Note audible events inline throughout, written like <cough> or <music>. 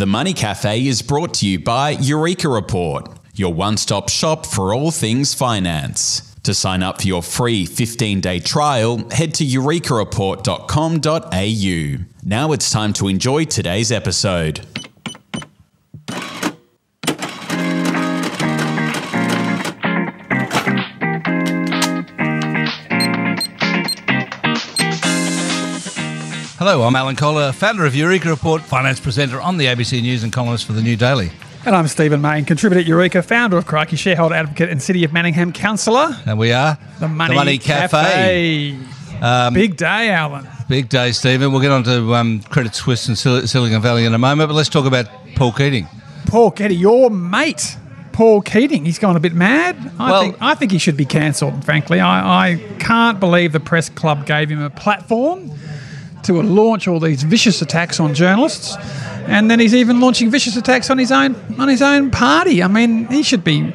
The Money Cafe is brought to you by Eureka Report, your one stop shop for all things finance. To sign up for your free 15 day trial, head to eurekareport.com.au. Now it's time to enjoy today's episode. Hello, I'm Alan Kohler, founder of Eureka Report, finance presenter on the ABC News and columnist for the New Daily. And I'm Stephen Mayne, contributor at Eureka, founder of Crikey, shareholder advocate and City of Manningham councillor. And we are The Money, Cafe. Um, Big day, Alan. Big day, Stephen. We'll get on to um, Credit Suisse and Sil- Silicon Valley in a moment, but let's talk about Paul Keating. Paul Getty, your mate, Paul Keating, he's gone a bit mad. I, Well- think, I think he should be cancelled, frankly. I, I can't believe the press club gave him a platform to launch all these vicious attacks on journalists. And then he's even launching vicious attacks on his own on his own party. I mean, he should be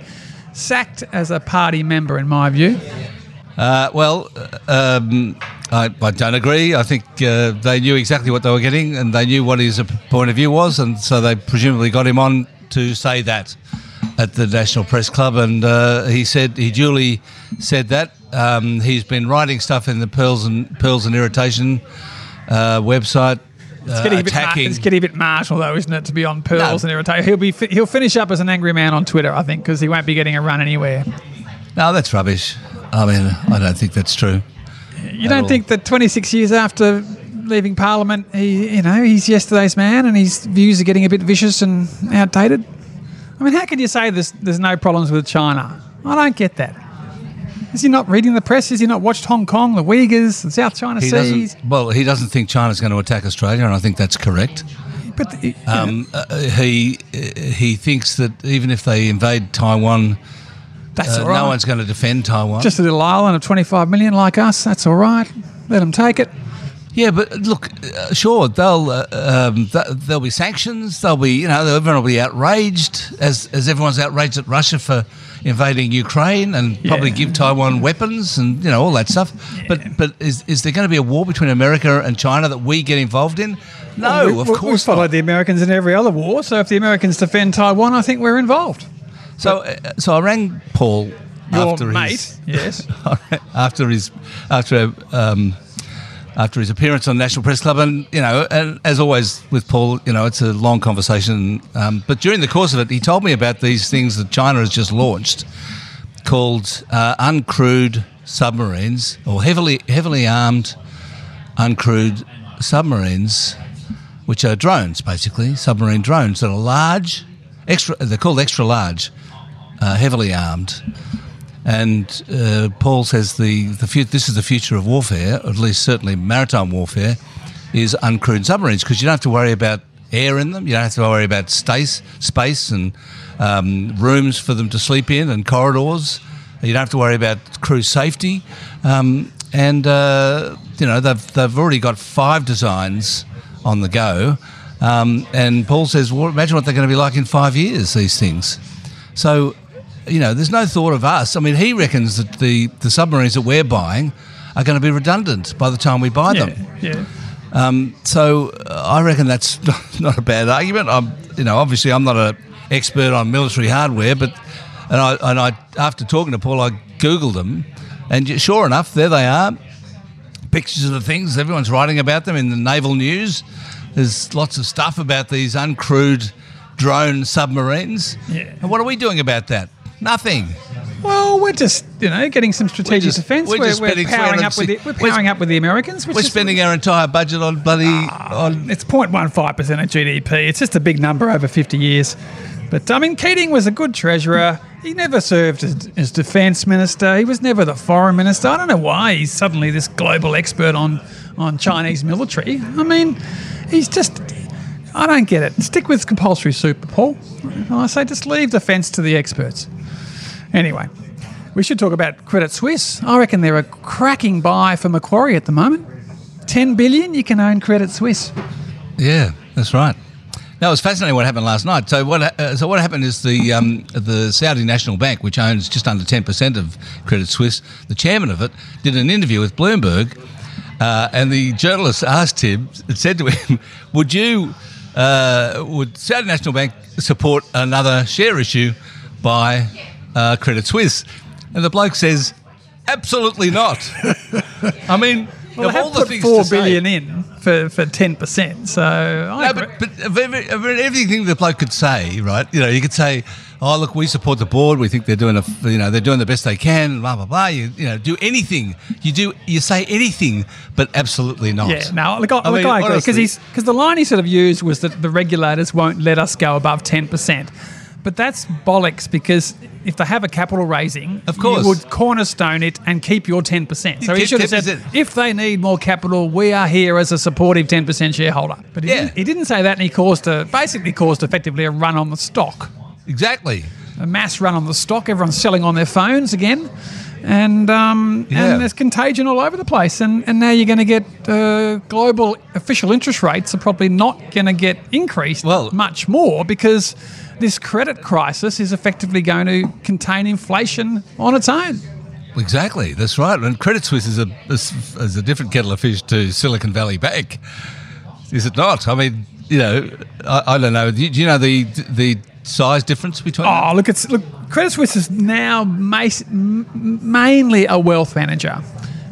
sacked as a party member, in my view. Uh, well, um, I, I don't agree. I think uh, they knew exactly what they were getting and they knew what his point of view was, and so they presumably got him on to say that at the National Press Club. And uh, he said he duly said that. Um, he's been writing stuff in the Pearls and Pearls and Irritation uh, website. It's uh, getting, a bit mar- it's getting a bit martial, though, isn't it? To be on pearls No. and irritate. He'll be fi- he'll finish up as an angry man on Twitter, I think, because he won't be getting a run anywhere. no, that's rubbish. I mean, I don't think that's true. You don't all. think that 26 years after leaving Parliament, he you know he's yesterday's man, and his views are getting a bit vicious and outdated? I mean, how can you say there's there's no problems with China? I don't get that. Is he not reading the press? Has he not watched Hong Kong, the Uyghurs, the South China He Seas? Well, he doesn't think China's going to attack Australia, and I think that's correct. But the, Um, uh, he he thinks that even if they invade Taiwan, that's uh, all right. no one's going to defend Taiwan. Just a little island of 25 million like us. That's all right. Let them take it. yeah, but look, uh, sure they'll uh, um, th- there'll be sanctions. They'll be you know everyone will be outraged as as everyone's outraged at Russia for invading Ukraine and probably Yeah. give Taiwan weapons and you know all that stuff. But but is is there going to be a war between America and China that we get involved in? No, We- of we- course We've followed not. the Americans in every other war, so if the Americans defend Taiwan, I think we're involved. So uh, so I rang Paul Your after mate, his yes. <laughs> after his after um, after his appearance on National Press Club, and you know, and as always with Paul, you know, it's a long conversation. Um, but during the course of it, he told me about these things that China has just launched, called uh, uncrewed submarines or heavily heavily armed uncrewed submarines, which are drones, basically submarine drones that are large, extra. They're called extra large, uh, heavily armed. And uh, Paul says the, the fu- this is the future of warfare, at least certainly maritime warfare, is uncrewed submarines because you don't have to worry about air in them. You don't have to worry about space, space and um, rooms for them to sleep in and corridors. You don't have to worry about crew safety. Um, and, uh, you know, they've, they've already got five designs on the go. Um, and Paul says, well, imagine what they're going to be like in five years, these things. So, you know, there's no thought of us. I mean, he reckons that the, the submarines that we're buying are going to be redundant by the time we buy Yeah, them. yeah. Um, so uh, I reckon that's <laughs> not, not a bad argument. I'm, you know, obviously I'm not an expert on military hardware, but and I, and I after talking to Paul, I googled them, and sure enough, there they are. Pictures of the things everyone's writing about them in the naval news. There's lots of stuff about these uncrewed drone submarines. Yeah. And what are we doing about that? Nothing. Well, we're just you know getting some strategic just- defence. we're We're, just we're spending powering up with the, we're we're- powering up with the Americans. Which We're is- spending our entire budget on bloody ah, on It's 0.15 percent of GDP. It's just a big number over 50 years. But I mean, Keating was a good treasurer. He never served as, as defence minister. He was never the foreign minister. I don't know why he's suddenly this global expert on on Chinese military. I mean, he's just. I don't get it. Stick with compulsory super, Paul. I say just leave defence to the experts. Anyway, we should talk about Credit Suisse. I reckon they're a cracking buy for Macquarie at the moment. 10 billion, you can own Credit Suisse. Yeah, that's right. Now it was fascinating what happened last night. So what uh, so what happened is the um, the Saudi National Bank, which owns just under ten percent of Credit Suisse, the chairman of it did an interview with Bloomberg, uh, and the journalist asked him, said to him, <laughs> "Would you uh, would Saudi National Bank support another share issue by uh, Credit Suisse? And the bloke says, absolutely not. <laughs> I mean, Well, of they all the things four to say- in for for ten percent. So I No, agree. but, but of every, of everything the bloke could say, right? You know, you could say, "Oh, look, we support the board. We think they're doing a, you know, they're doing the best they can." Blah blah blah. You, you know, do anything. You do. You say anything, but absolutely not. Yeah, no, look, I, I look, mean, I agree because he's because the line he sort of used was that the regulators won't let us go above ten percent, but that's bollocks because if they have a capital raising, Of course. you would cornerstone it and keep your ten percent. So he should have said, 10%. if they need more capital, we are here as a supportive ten percent shareholder. But he, Yeah. didn't, he didn't say that, and he caused a basically caused effectively a run on the stock. exactly. a mass run on the stock. Everyone's selling on their phones again. And um, Yeah. and there's contagion all over the place, and, and now you're going to get uh, global official interest rates are probably not going to get increased Well- much more because this credit crisis is effectively going to contain inflation on its own. Exactly. That's right. And Credit Suisse is a is, is a different kettle of fish to Silicon Valley Bank, is it not? I mean, you know, I, I don't know. Do you, do you know the the size difference between? them? Oh, look, it's look. Credit Suisse is now mainly a wealth manager,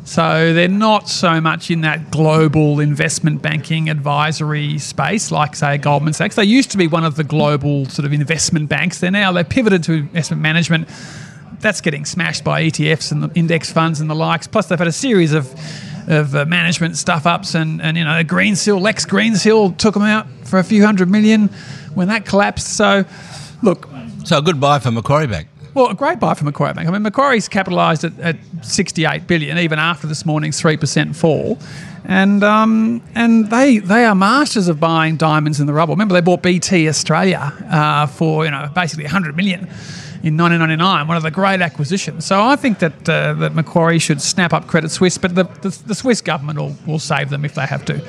so they're not so much in that global investment banking advisory space like, say, Goldman Sachs. They used to be one of the global sort of investment banks. They're now they pivoted to investment management. That's getting smashed by ETFs and the index funds and the likes. Plus, they've had a series of of uh, management stuff ups and, and you know Greensill, Lex Greensill took them out for a few hundred million when that collapsed. So, look, So a good buy for Macquarie Bank. well, a great buy for Macquarie Bank. I mean, Macquarie's capitalised at, at 68 billion, even after this morning's three percent fall, and um, and they they are masters of buying diamonds in the rubble. Remember, they bought BT Australia uh, for you know basically 100 million. In 1999, one of the great acquisitions. So I think that uh, that Macquarie should snap up Credit Suisse, but the, the, the Swiss government will, will save them if they have to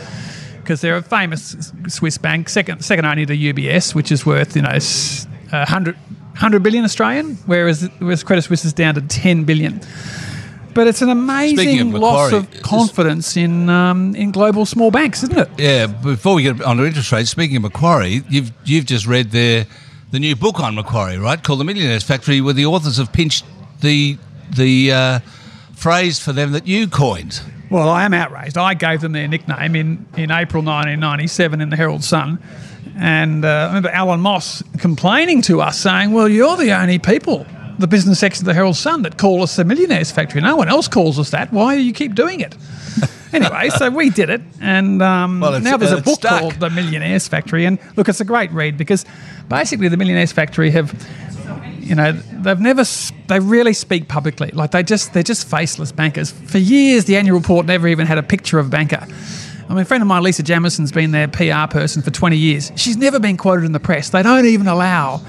because they're a famous Swiss bank, second second only to UBS, which is worth you know s- a hundred hundred billion Australian, whereas whereas Credit Suisse is down to ten billion. But it's an amazing of loss Macquarie, of confidence in um, in global small banks, isn't it? Yeah. Before we get on to interest rates, speaking of Macquarie, you've you've just read their the new book on Macquarie, right? Called The Millionaires Factory, where the authors have pinched the the uh, phrase for them that you coined. Well, I am outraged. I gave them their nickname in, in April 1997 in the Herald Sun. And uh, I remember Allan Moss complaining to us, saying, Well, you're the only people, the business section of the Herald Sun, that call us the Millionaires Factory. No one else calls us that. Why do you keep doing it? <laughs> anyway, so we did it. And um, Well, now there's uh, a book stuck. called The Millionaires Factory. And look, it's a great read because basically the Millionaires Factory have you know they've never, they really speak publicly like they just they're just faceless bankers for years the annual report never even had a picture of a banker I mean, a friend of mine, Lisa Jamison's been their PR person for 20 years. She's never been quoted in the press. They don't even allow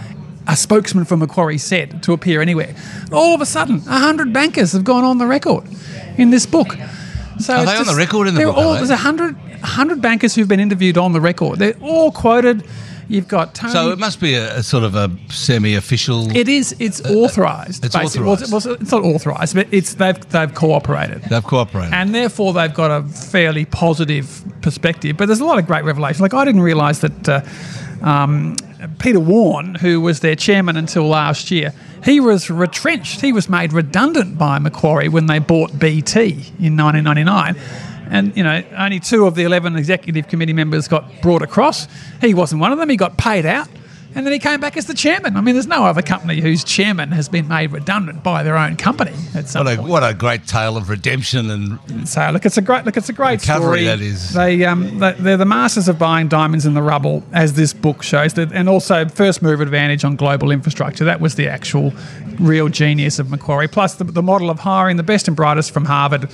a spokesman from Macquarie said to appear anywhere. All of a sudden, 100 bankers have gone on the record in this book. So Are they on the record in the book, All, there's 100, 100 bankers who've been interviewed on the record. They're all quoted. You've got Tony. So it must be a, a sort of a semi-official. It is. It's authorised. it's basically. authorised. Well, it's, well, it's not authorised, but it's they've they've cooperated, They've cooperated. and therefore they've got a fairly positive perspective. But there's a lot of great revelation. Like I didn't realise that uh, um, Peter Warne, who was their chairman until last year, he was retrenched. He was made redundant by Macquarie when they bought BT in 1999. And you know, only two of the eleven executive committee members got brought across. He wasn't one of them. He got paid out, and then he came back as the chairman. I mean, there's no other company whose chairman has been made redundant by their own company at some what a point. what a great tale of redemption and So look, it's a great look. It's a great story. that is. They um they, they're the masters of buying diamonds in the rubble, as this book shows. That and also first move advantage on global infrastructure. That was the actual real genius of Macquarie. Plus the, the model of hiring the best and brightest from Harvard,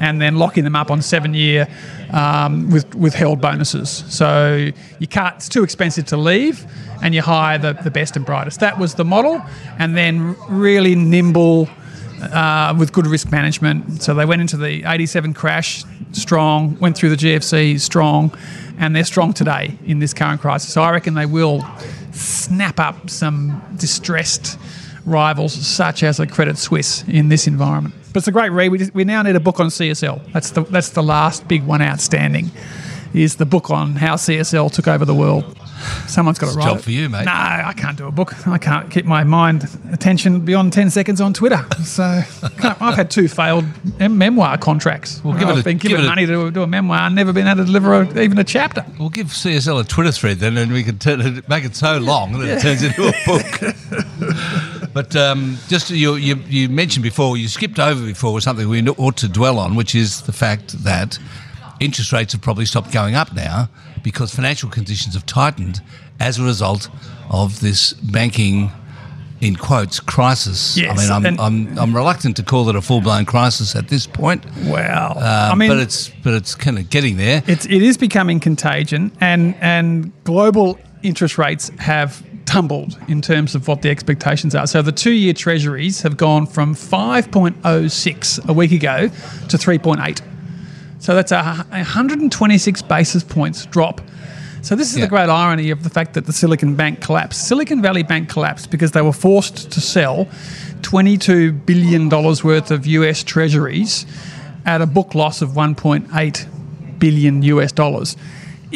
and then locking them up on seven year um, with withheld bonuses. So you can't. It's too expensive to leave, and you hire the, the best and brightest. That was the model, and then really nimble uh, with good risk management. So they went into the 87 crash strong, went through the GFC strong, and they're strong today in this current crisis. So I reckon they will snap up some distressed rivals such as a Credit Suisse in this environment. But it's a great read. We, just, we now need a book on CSL. That's the that's the last big one outstanding. is the book on how CSL took over the world. Someone's got to write job it. for you, mate. No, I can't do a book. I can't keep my mind attention beyond ten seconds on Twitter. So I've had two failed em- memoir contracts. Well, give I've a- been give given it a- money to do a memoir, and never been able to deliver a, even a chapter. We'll give CSL a Twitter thread then, and we can turn it, make it so long that it turns into a book. <laughs> but um, just you, you, you mentioned before, you skipped over before something we ought to dwell on, which is the fact that interest rates have probably stopped going up now because financial conditions have tightened as a result of this banking. In quotes, crisis. Yes, I mean, I'm, I'm, I'm reluctant to call it a full blown crisis at this point. Well, Um, I mean, but it's but it's kind of getting there. It's it is becoming contagion, and and global interest rates have tumbled in terms of what the expectations are. So the two-year Treasuries have gone from 5.06 a week ago to 3.8. So that's a 126 basis points drop. So this is Yeah. the great irony of the fact that the Silicon Bank collapsed. Silicon Valley Bank collapsed because they were forced to sell 22 billion dollars worth of US Treasuries at a book loss of 1.8 billion US dollars.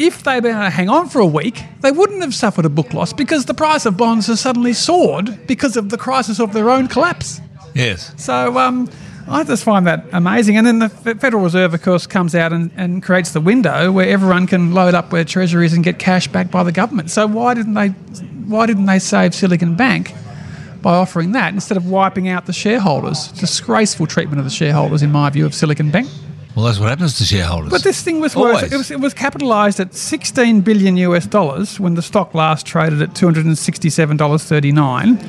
If they'd been able to hang on for a week, they wouldn't have suffered a book loss because the price of bonds has suddenly soared because of the crisis of their own collapse. Yes. So um, I just find that amazing. And then the Federal Reserve, of course, comes out and, and creates the window where everyone can load up their treasuries and get cash back by the government. So why didn't they? Why didn't they save Silicon Bank by offering that instead of wiping out the shareholders? Disgraceful treatment of the shareholders, in my view, of Silicon Bank. Well, that's what happens to shareholders. But this thing was worth, Always. it was, it was capitalised at 16 billion US dollars when the stock last traded at $267.39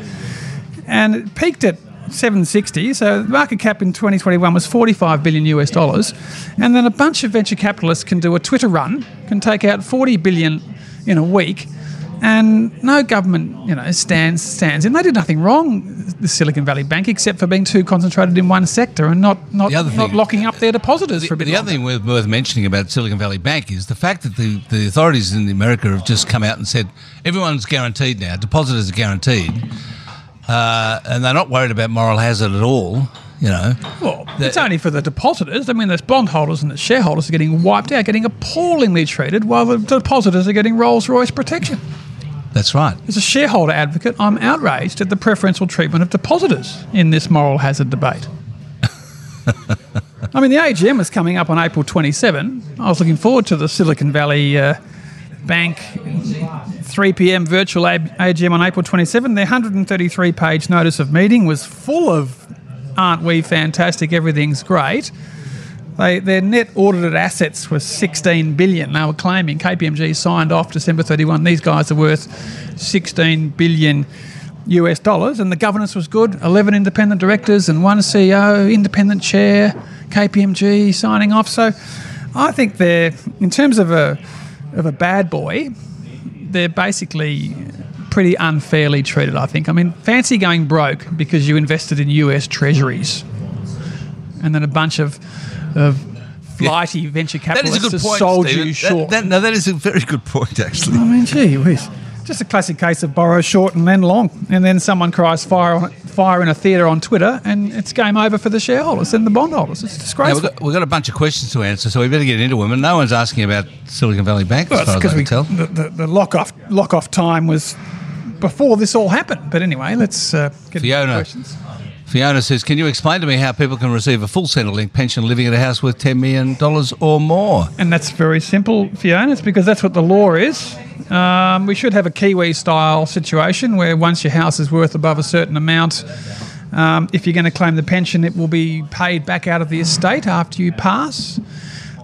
and it peaked at 760 so the market cap in 2021 was 45 billion US dollars and then a bunch of venture capitalists can do a Twitter run can take out 40 billion in a week and no government you know stands stands in they did nothing wrong the Silicon Valley Bank except for being too concentrated in one sector and not not, not thing- locking up their depositors for a bit the other thing worth, worth mentioning about Silicon Valley Bank is the fact that the, the authorities in America have just come out and said everyone's guaranteed now, depositors are guaranteed, uh, and they're not worried about moral hazard at all. You know, Well, The- it's only for the depositors. I mean, the bondholders and the shareholders are getting wiped out, getting appallingly treated, while the depositors are getting Rolls Royce protection. That's right. As a shareholder advocate, I'm outraged at the preferential treatment of depositors in this moral hazard debate. <laughs> I mean, the AGM is coming up on April 27. I was looking forward to the Silicon Valley uh, Bank 3 p.m. virtual AGM on April 27. Their 133 page notice of meeting was full of aren't we fantastic, everything's great. They, their net audited assets were 16 billion. They were claiming KPMG signed off December 31. These guys are worth 16 billion US dollars, and the governance was good. 11 independent directors and one CEO, independent chair, KPMG signing off. So, I think they're in terms of a of a bad boy, they're basically pretty unfairly treated. I think. I mean, fancy going broke because you invested in US Treasuries and then a bunch of, of flighty venture That is capitalists a good point. sold Stephen. you short. that- no, that is a very good point, actually. I mean, gee whiz. Just a classic case of borrow short and then long. And then someone cries fire on fire in a theatre on Twitter and it's game over for the shareholders and the bondholders. It's Now, we've, disgraceful. got, we've got a bunch of questions to answer, so we better get into them. And no one's asking about Silicon Valley Bank, Well, as far as I because can we, tell. the, the, the lock off lock off time was before this all happened. But anyway, let's uh, get Fiona. into the questions. Fiona says, "Can you explain to me how people can receive a full Centrelink pension living at a house worth ten million dollars or more?" And that's very simple, Fiona. It's because that's what the law is. Um, we should have a Kiwi style situation where once your house is worth above a certain amount, um, if you're going to claim the pension, it will be paid back out of the estate after you pass.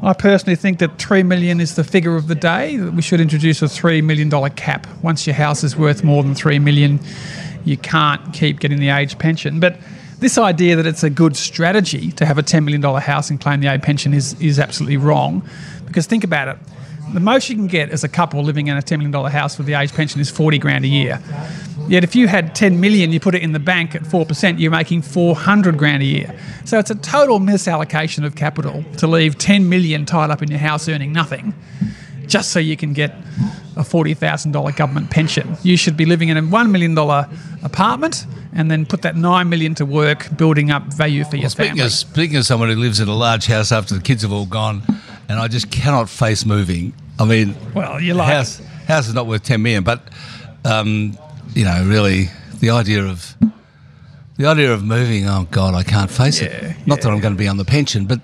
I personally think that three million is the figure of the day. That we should introduce a three million dollar cap. Once your house is worth more than three million, you can't keep getting the age pension. But this idea that it's a good strategy to have a $10 million house and claim the age pension is, is absolutely wrong. Because think about it. The most you can get as a couple living in a $10 million house with the age pension is 40 grand a year. Yet if you had 10 million, you put it in the bank at 4%, you're making 400 grand a year. So it's a total misallocation of capital to leave 10 million tied up in your house earning nothing just so you can get a $40,000 government pension. You should be living in a $1 million apartment and then put that 9 million to work building up value for your Speaking family. of, speaking of someone who lives in a large house after the kids have all gone, and I just cannot face moving. I mean, Well, you like house house is not worth ten million, but um, you know, really, the idea of the idea of moving. Oh God, I can't face Yeah, it. Not that. I'm going to be on the pension, but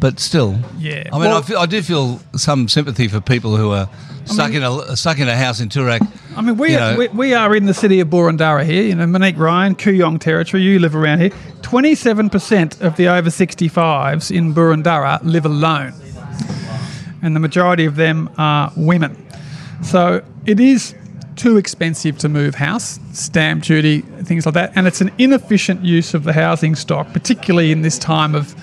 but still, Yeah. I mean, Well- I, feel, I do feel some sympathy for people who are stuck in a stuck in a house in Toorak. I mean, we, are, we, we are in the city of Boroondara here. You know, Monique Ryan, Kooyong territory. You live around here. Twenty-seven percent of the over sixty-fives in Boroondara live alone, and the majority of them are women. So it is too expensive to move house, stamp duty, things like that, and it's an inefficient use of the housing stock, particularly in this time of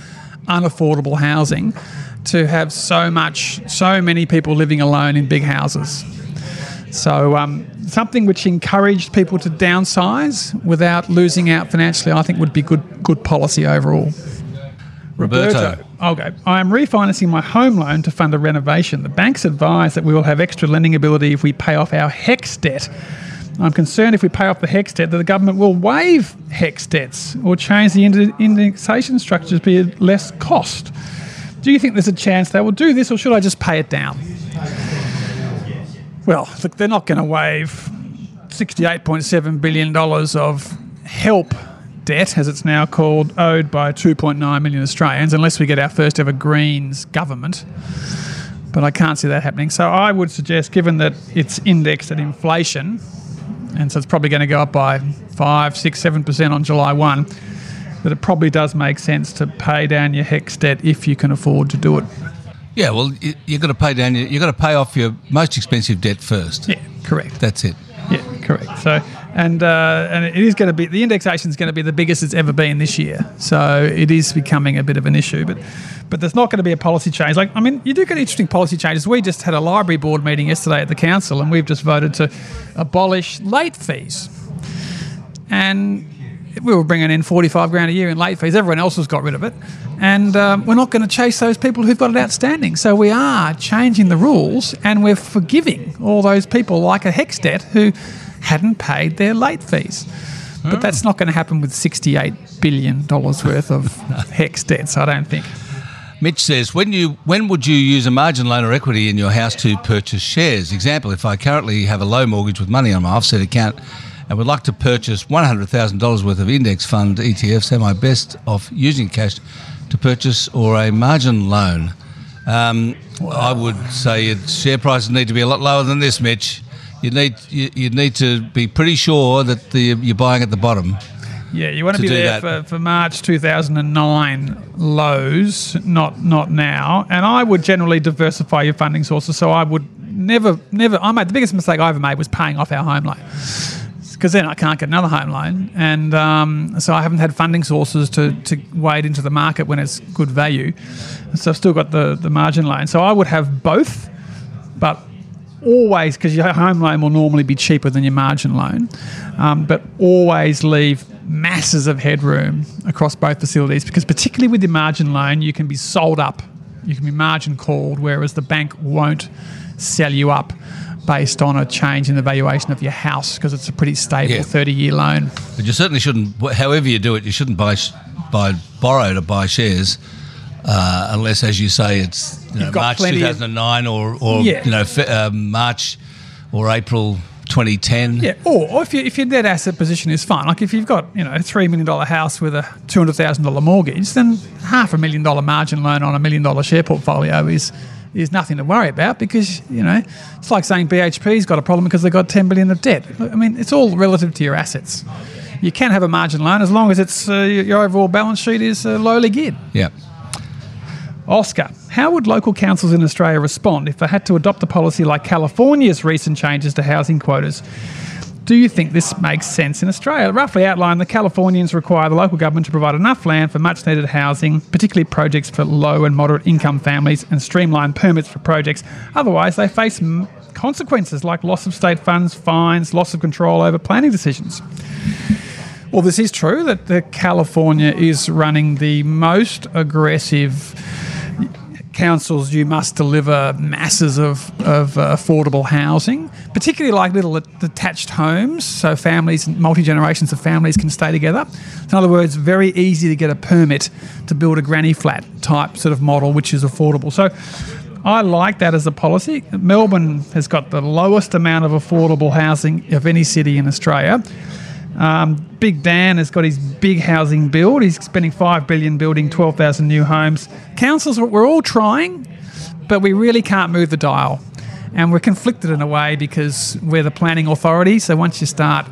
unaffordable housing, to have so much, so many people living alone in big houses. So um, something which encouraged people to downsize without losing out financially, I think would be good good policy overall. Roberto. Okay. I am refinancing my home loan to fund a renovation. The banks advise that we will have extra lending ability if we pay off our HECS debt. I'm concerned if we pay off the HECS debt that the government will waive HECS debts or change the indexation structure to be at less cost. Do you think there's a chance they will do this or should I just pay it down? Well, look, they're not going to waive $68.7 billion of HELP debt, as it's now called, owed by 2.9 million Australians, unless we get our first ever Greens government. But I can't see that happening. So I would suggest, given that it's indexed at inflation, and so it's probably going to go up by 5, 6, 7% on July 1, that it probably does make sense to pay down your HECS debt if you can afford to do it. Yeah, well, you, you've got to pay down. You, you've got to pay off your most expensive debt first. Yeah, correct. That's it. Yeah, correct. So, and uh, and it is going to be the indexation is going to be the biggest it's ever been this year. So it is becoming a bit of an issue, but but there's not going to be a policy change. Like I mean, you do get interesting policy changes. We just had a library board meeting yesterday at the council, and we've just voted to abolish late fees. And we were bringing in 45 grand a year in late fees. Everyone else has got rid of it. And um, we're not going to chase those people who've got it outstanding. So we are changing the rules and we're forgiving all those people like a HECS debt who hadn't paid their late fees. But that's not going to happen with $68 billion worth of <laughs> HECS debts, I don't think. Mitch says, when you when would you use a margin loan or equity in your house to purchase shares? Example, if I currently have a low mortgage with money on my offset account and would like to purchase $100,000 worth of index fund ETFs, am I best off using cash to purchase or a margin loan? Um, I would say share prices need to be a lot lower than this, Mitch. You need you, you'd need to be pretty sure that the, you're buying at the bottom. Yeah, you want to, to be there that. for, for March 2009 lows, not not now. And I would generally diversify your funding sources. So I would never, never. I made the biggest mistake I ever made was paying off our home loan because then I can't get another home loan, and um, so I haven't had funding sources to, to wade into the market when it's good value. So I've still got the the margin loan. So I would have both, but always because your home loan will normally be cheaper than your margin loan, um, but always leave masses of headroom across both facilities because particularly with your margin loan you can be sold up, you can be margin called, whereas the bank won't sell you up based on a change in the valuation of your house because it's a pretty stable Yeah. 30 year loan. But you certainly shouldn't. However you do it, you shouldn't buy buy borrow to buy shares, uh, unless, as you say, it's you know, March plenty of- 2009 or or Yeah. you know uh, March or April 2010. Yeah, or, or if, you, if your net asset position is fine, like if you've got you know a three million dollar house with a two hundred thousand dollar mortgage, then half a million dollar margin loan on a million dollar share portfolio is is nothing to worry about because you know it's like saying BHP's got a problem because they've got ten billion of debt. I mean, it's all relative to your assets. You can have a margin loan as long as it's uh, your your overall balance sheet is uh, lowly geared. Yeah. Oscar, how would local councils in Australia respond if they had to adopt a policy like California's recent changes to housing quotas? Do you think this makes sense in Australia? Roughly outline, the Californians require the local government to provide enough land for much needed housing, particularly projects for low and moderate income families, and streamline permits for projects. Otherwise, they face m- consequences like loss of state funds, fines, loss of control over planning decisions. Well, this is true that the California is running the most aggressive councils, you must deliver masses of, of uh, affordable housing, particularly like little detached homes, so families, multi generations of families can stay together. In other words, very easy to get a permit to build a granny flat type sort of model, which is affordable. So I like that as a policy. Melbourne has got the lowest amount of affordable housing of any city in Australia. Um, big Dan has got his big housing build. He's spending five billion building twelve thousand new homes. Councils, we're all trying, but we really can't move the dial, and we're conflicted in a way because we're the planning authority. So once you start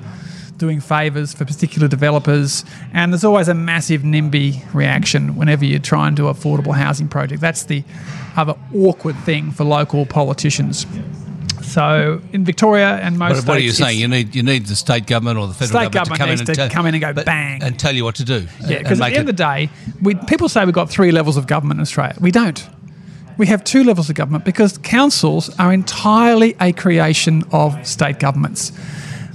doing favours for particular developers, and there's always a massive NIMBY reaction whenever you try and do affordable housing project. That's the other awkward thing for local politicians. So in Victoria and most But states, what are you saying? You need you need the state government or the federal State government, government to come in and to come in and go but- bang. and tell you what to do. Yeah, because at the end of the day, we, people say we've got three levels of government in Australia. We don't. We have two levels of government because councils are entirely a creation of state governments.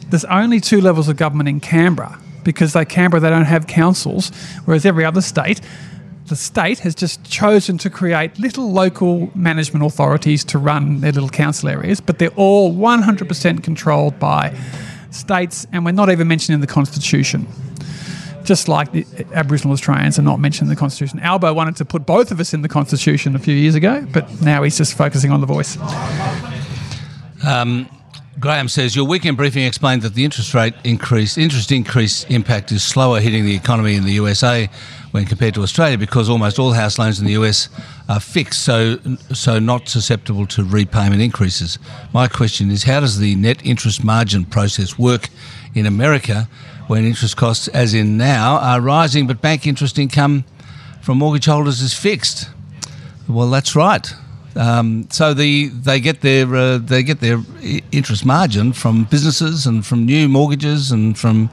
There's only two levels of government in Canberra because they Canberra they don't have councils, whereas every other state, the state has just chosen to create little local management authorities to run their little council areas, but they're all 100% controlled by states, and we're not even mentioned in the constitution just like the Aboriginal Australians are not mentioned in the Constitution. Albo wanted to put both of us in the Constitution a few years ago, but now he's just focusing on the voice. Um, Graham says your weekend briefing explained that the interest rate increase, interest increase impact is slower hitting the economy in the USA when compared to Australia because almost all house loans in the US are fixed, so so not susceptible to repayment increases. My question is, how does the net interest margin process work in America when interest costs, as in now, are rising, but bank interest income from mortgage holders is fixed? Well, that's right. Um, so the they get their uh, they get their interest margin from businesses and from new mortgages and from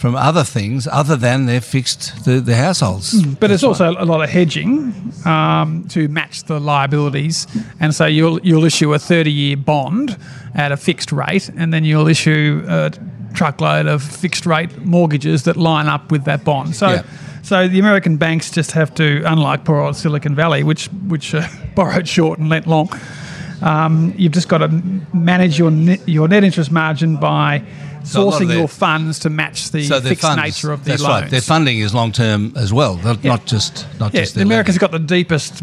from other things other than their fixed the, the households. But there's also a lot of hedging um, to match the liabilities, and so you'll you'll issue a 30-year bond at a fixed rate, and then you'll issue a truckload of fixed rate mortgages that line up with that bond. So. Yeah. So the American banks just have to, unlike poor old Silicon Valley, which which uh, <laughs> borrowed short and lent long, um, you've just got to manage your net, your net interest margin by So a lot of sourcing their- your funds to match the So fixed funds, nature of the that's loans. right. Their funding is long term as well, not, Yeah. not just not Yeah, just America's lending. got the deepest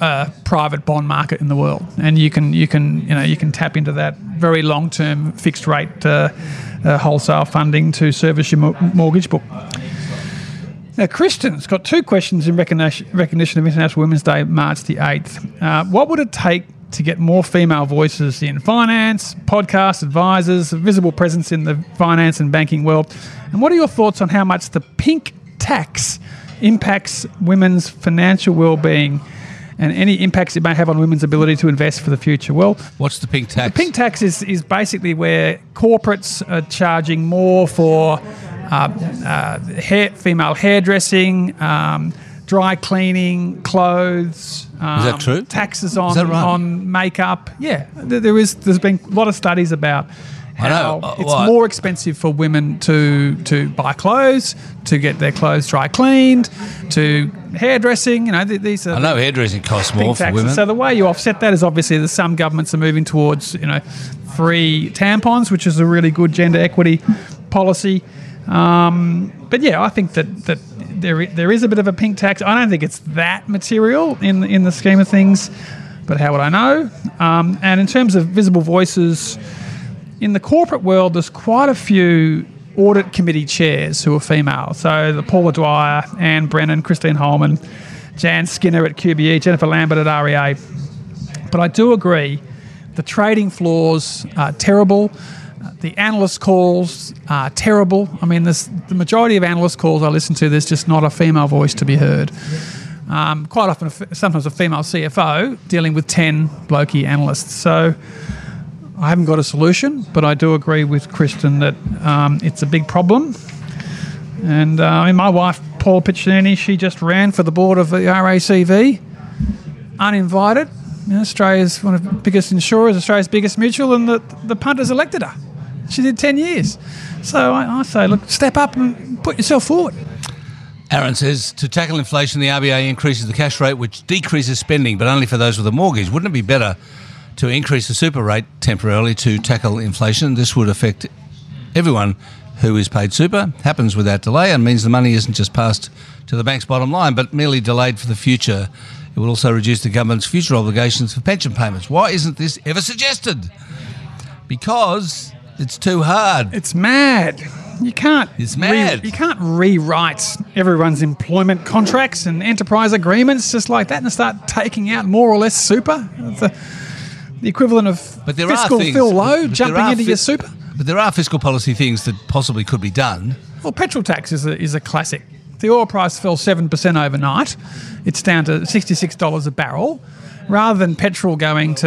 uh, private bond market in the world, and you can you can you know you can tap into that very long term fixed rate uh, uh, wholesale funding to service your mo- mortgage book. Now, Kristen's got two questions in recognition, recognition of International Women's Day, March the 8th. Uh, what would it take to get more female voices in finance, podcast advisors, a visible presence in the finance and banking world? And what are your thoughts on how much the pink tax impacts women's financial well-being and any impacts it may have on women's ability to invest for the future? Well, What's the pink tax? The pink tax is, is basically where corporates are charging more for uh, uh, hair, female hairdressing, um, dry cleaning, clothes. Um, that true? Taxes on right? on makeup. Yeah, there there is. There's been a lot of studies about I know. how Uh, it's well, more expensive for women to to buy clothes, to get their clothes dry cleaned, to hairdressing. You know, th- these are I know hairdressing costs more for women. So the way you offset that is obviously that some governments are moving towards you know free tampons, which is a really good gender equity policy. Um, but yeah, I think that that there there is a bit of a pink tax. I don't think it's that material in in the scheme of things. But how would I know? Um, and in terms of visible voices, in the corporate world, there's quite a few audit committee chairs who are female. So the Paula Dwyer, Anne Brennan, Christine Holman, Jann Skinner at QBE, Jennifer Lambert at REA. But I do agree, the trading floors are terrible. The analyst calls are terrible. I mean, there's, the majority of analyst calls I listen to, there's just not a female voice to be heard. Um, quite often, sometimes a female CFO dealing with 10 blokey analysts. So I haven't got a solution, but I do agree with Kristen that um, it's a big problem. And uh, I mean, my wife, Paula Piccinini, she just ran for the board of the RACV, uninvited. You know, Australia's one of the biggest insurers, Australia's biggest mutual, and the, the punters elected her. She did 10 years. So I, I say, look, step up and put yourself forward. Aaron says to tackle inflation, the RBA increases the cash rate, which decreases spending, but only for those with a mortgage. Wouldn't it be better to increase the super rate temporarily to tackle inflation? This would affect everyone who is paid super. Happens without delay and means the money isn't just passed to the bank's bottom line, but merely delayed for the future. It will also reduce the government's future obligations for pension payments. Why isn't this ever suggested? Because it's too hard. It's mad. You can't. It's mad. you can't rewrite everyone's employment contracts and enterprise agreements just like that and start taking out more or less super. The, the equivalent of But there fiscal are things, Phil Lowe but there jumping into fi- your super. But there are fiscal policy things that possibly could be done. Well, petrol tax is a, is a classic. The oil price fell 7% overnight. It's down to $66 a barrel. Rather than petrol going to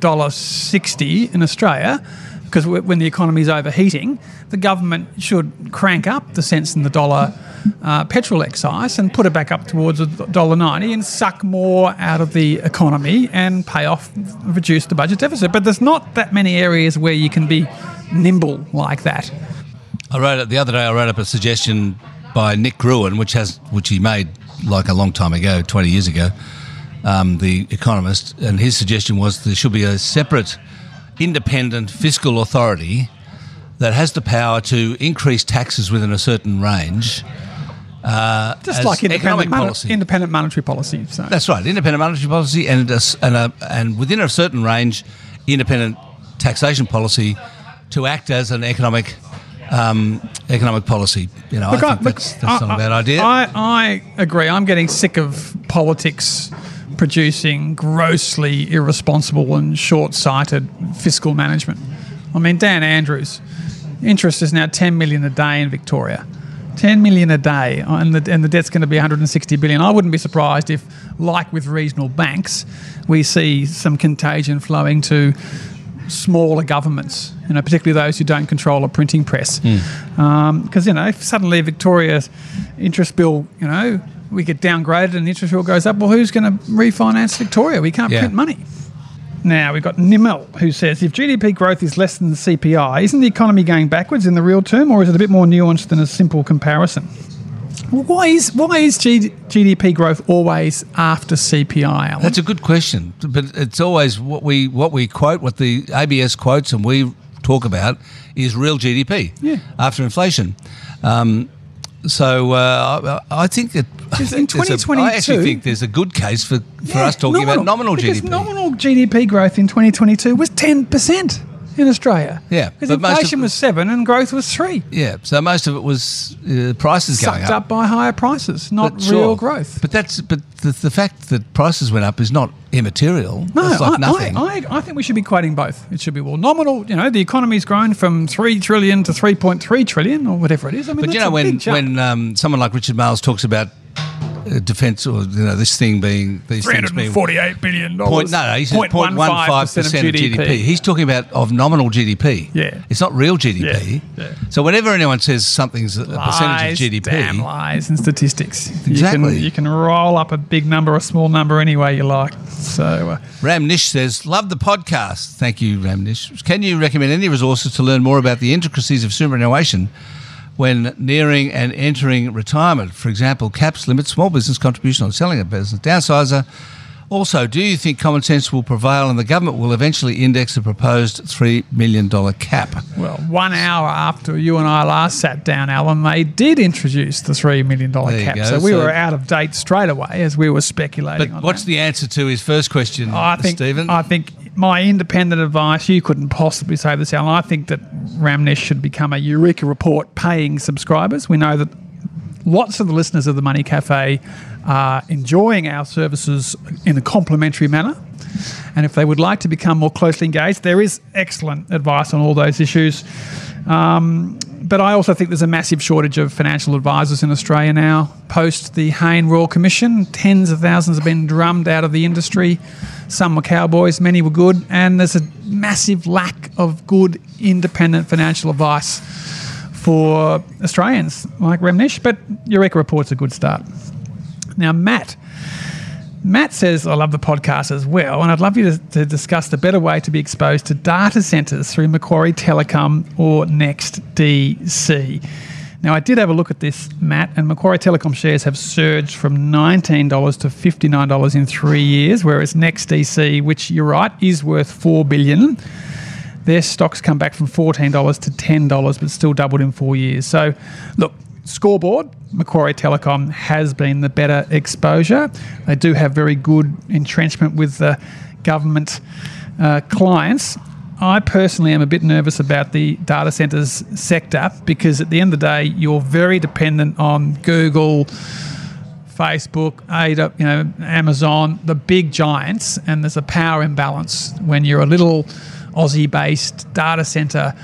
$1.60 in Australia, because when the economy is overheating, the government should crank up the cents in the dollar uh, petrol excise and put it back up towards $1.90 and suck more out of the economy and pay off, reduce the budget deficit. But there's not that many areas where you can be nimble like that. I wrote it the other day. I wrote up a suggestion by Nick Gruen, which has which he made like a long time ago, twenty years ago. Um, the Economist, and his suggestion was there should be a separate, independent fiscal authority that has the power to increase taxes within a certain range. Uh, Just like independent, policy. independent monetary policy. So. That's right, independent monetary policy, and a, and, a, and within a certain range, independent taxation policy to act as an economic um, economic policy. You know, Look, I I- think look, that's, that's I- not a bad idea. I, I agree. I'm getting sick of politics producing grossly irresponsible and short-sighted fiscal management. I mean, Dan Andrews, interest is now 10 million a day in Victoria. 10 million a day, uh, and the, and the debt's going to be 160 billion. I wouldn't be surprised if, like with regional banks, we see some contagion flowing to smaller governments, you know, particularly those who don't control a printing press. Because, you know, if suddenly Victoria's interest bill, you know, we get downgraded and the interest bill goes up, well, who's going to refinance Victoria? We can't Yeah. print money. Now, we've got Nimel who says if GDP growth is less than the CPI, isn't the economy going backwards in the real term or is it a bit more nuanced than a simple comparison? Well, why is why is G- GDP growth always after CPI? Alan? That's a good question, but it's always what we what we quote, what the ABS quotes, and we talk about is real GDP Yeah. after inflation. Um, so uh, I, I think that I, in think there's a- I actually think there's a good case for, for Yeah, us talking about nominal because GDP. nominal GDP growth in 2022 was 10% in Australia. Yeah, Because most of- inflation was 7 and growth was 3. yeah, so most of it was uh, prices going Sucked up by higher prices, not But real sure. growth. But that's but the, the fact that prices went up is not immaterial. No, like I, nothing. I, I, I think we should be quoting both. It should be well nominal. You know, the economy's grown from three trillion to three point three trillion or whatever it is. I mean, But you know when when um, someone like Richard Miles talks about defence or you know this thing being these three things hundred being forty-eight billion point dollars. no no he says point one five percent of GDP. He's talking about of nominal GDP. Yeah. it's not real GDP. Yeah, yeah. So whenever anyone says something's a percentage of GDP, Damn lies and statistics. Exactly. You can, you can roll up a big number or a small number any way you like. So uh, Ram Nish says, Love the podcast. Thank you, Ramnish. Can you recommend any resources to learn more about the intricacies of superannuation when nearing and entering retirement? For example, caps, limits, small business contribution on selling a business, downsizer. Also, do you think common sense will prevail and the government will eventually index the proposed $3 million cap? Well, one hour after you and I last sat down, Alan, they did introduce the $3 million There cap. So we So- were out of date straight away as we were speculating But what's that. the answer to his first question, I think, Stephen? I think my independent advice, you couldn't possibly say this, Alan. I think that Ramnesh should become a Eureka Report paying subscribers. We know that lots of the listeners of the Money Cafe are enjoying our services in a complimentary manner. And if they would like to become more closely engaged, there is excellent advice on all those issues. Um, but I also think there's a massive shortage of financial advisors in Australia now. Post the Hayne Royal Commission, tens of thousands have been drummed out of the industry. Some were cowboys, many were good, and there's a massive lack of good independent financial advice for Australians like Remnish. But Eureka Report's a good start. Now, Matt. Matt says, I love the podcast as well, and I'd love you to, to discuss the better way to be exposed to data centres through Macquarie Telecom or Next DC. Now, I did have a look at this, Matt, and Macquarie Telecom shares have surged from $19 to $59 in three years, whereas NEXTDC, which you're right, is worth 4 billion, their stocks come back from $14 to $10, but still doubled in four years. So, look, scoreboard, Macquarie Telecom has been the better exposure. They do have very good entrenchment with the government uh, clients. I personally am a bit nervous about the data centers sector because at the end of the day, you're very dependent on Google, Facebook, ADA, you know, Amazon, the big giants, and there's a power imbalance when you're a little Aussie-based data center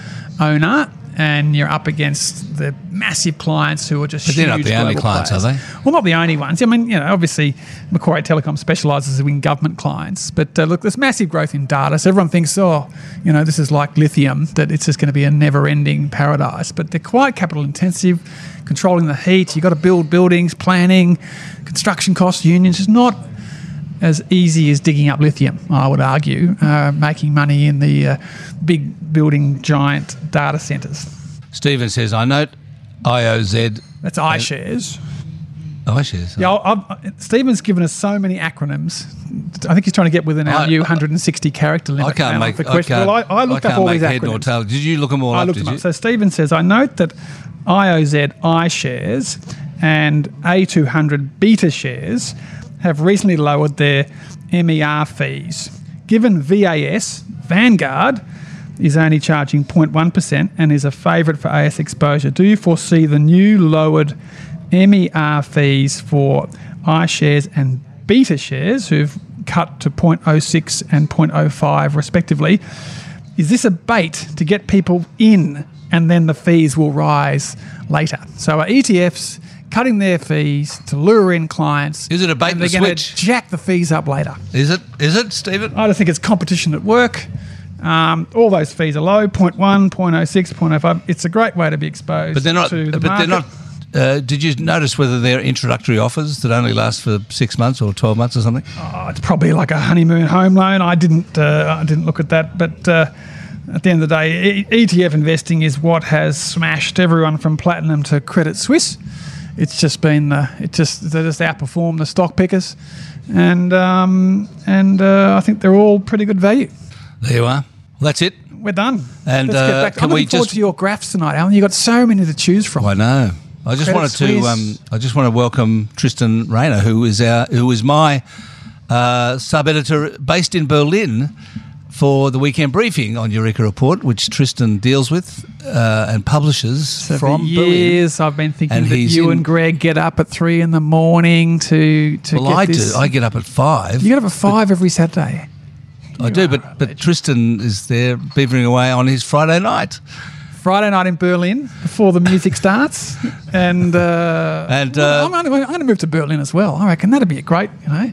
owner and you're up against the massive clients who are just But they're not huge the only clients, are they? Well, not the only ones. I mean, you know, obviously Macquarie Telecom specialises in government clients, but uh, look, there's massive growth in data. So everyone thinks, oh, you know, this is like lithium, that it's just going to be a never-ending paradise. But they're quite capital intensive, controlling the heat. You've got to build buildings, planning, construction costs, unions. It's not as easy as digging up lithium, I would argue, uh, making money in the uh, big building giant data centres. Stephen says, I note IOZ. That's iShares. Oh, shares. Yeah, I've, Stephen's given us so many acronyms. I think he's trying to get within our I- new 160 character limit. I can't make. for I question. can't, well, I, I looked can't up all make these head nor tail. Did you look them all I up? looked Did them you? up. So Stephen says, I note that IOZ iShares and A200 Betashares have recently lowered their MER fees. Given VAS, Vanguard, is only charging 0.1% and is a favourite for AS exposure, do you foresee the new lowered MER fees for iShares and Betashares, who've cut to 0.06 and 0.05 respectively, is this a bait to get people in and then the fees will rise later? So are ETFs cutting their fees to lure in clients? Is it a bait and and they're going to switch? jack the fees up later? Is it? Is it, Stephen? I just think it's competition at work. Um, all those fees are low 0.1, 0.06, 0.05. It's a great way to be exposed But they're not. to the But market. they're not. Uh, did you notice whether they're introductory offers that only last for six months or twelve months or something? Oh, it's probably like a honeymoon home loan. I didn't uh, I didn't look at that, but uh, at the end of the day, e- ETF investing is what has smashed everyone from platinum to Credit Suisse. It's just been uh, it just they just outperformed the stock pickers, and um, and uh, I think they're all pretty good value. There you are. Well, that's it. We're done. And, Let's uh, get back. can I'm we looking forward just- to your graphs tonight, Alan. You've got so many to choose from. I know. I just Credit wanted to. Um, I just want to welcome Tristan Rayner, who is our, who is my uh, sub editor based in Berlin for the weekend briefing on Eureka Report, which Tristan deals with uh, and publishes So from for Berlin. years, I've been thinking And that you in- and Greg get up at three in the morning to to Well, get I this. do. I get up at five. you get up at five every Saturday. I do, but but Tristan is there beavering away on his Friday night, Friday night in Berlin before the music <laughs> starts, and uh, And, well, uh, I'm, going to, I'm going to move to Berlin as well. I reckon that'd be a great. You know,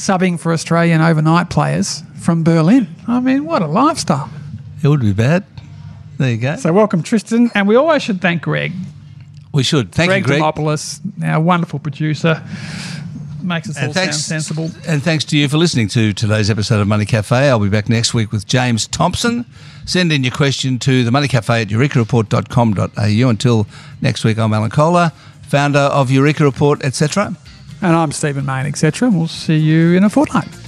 subbing for Australian overnight players from Berlin. I mean, what a lifestyle! it would be bad. There you go. So welcome, Tristan, and we always should thank Greg, we should thank Greg you, Greg. Demopoulos, our wonderful producer. Makes us all thanks, sound sensible. and thanks to you for listening to today's episode of Money Cafe. I'll be back next week with James Thompson. Send in your question to the Money Cafe at eurekareport.com.au. Until next week, I'm Alan Kohler, founder of Eureka Report, etc. And I'm Stephen Mayne, etc. We'll see you in a fortnight.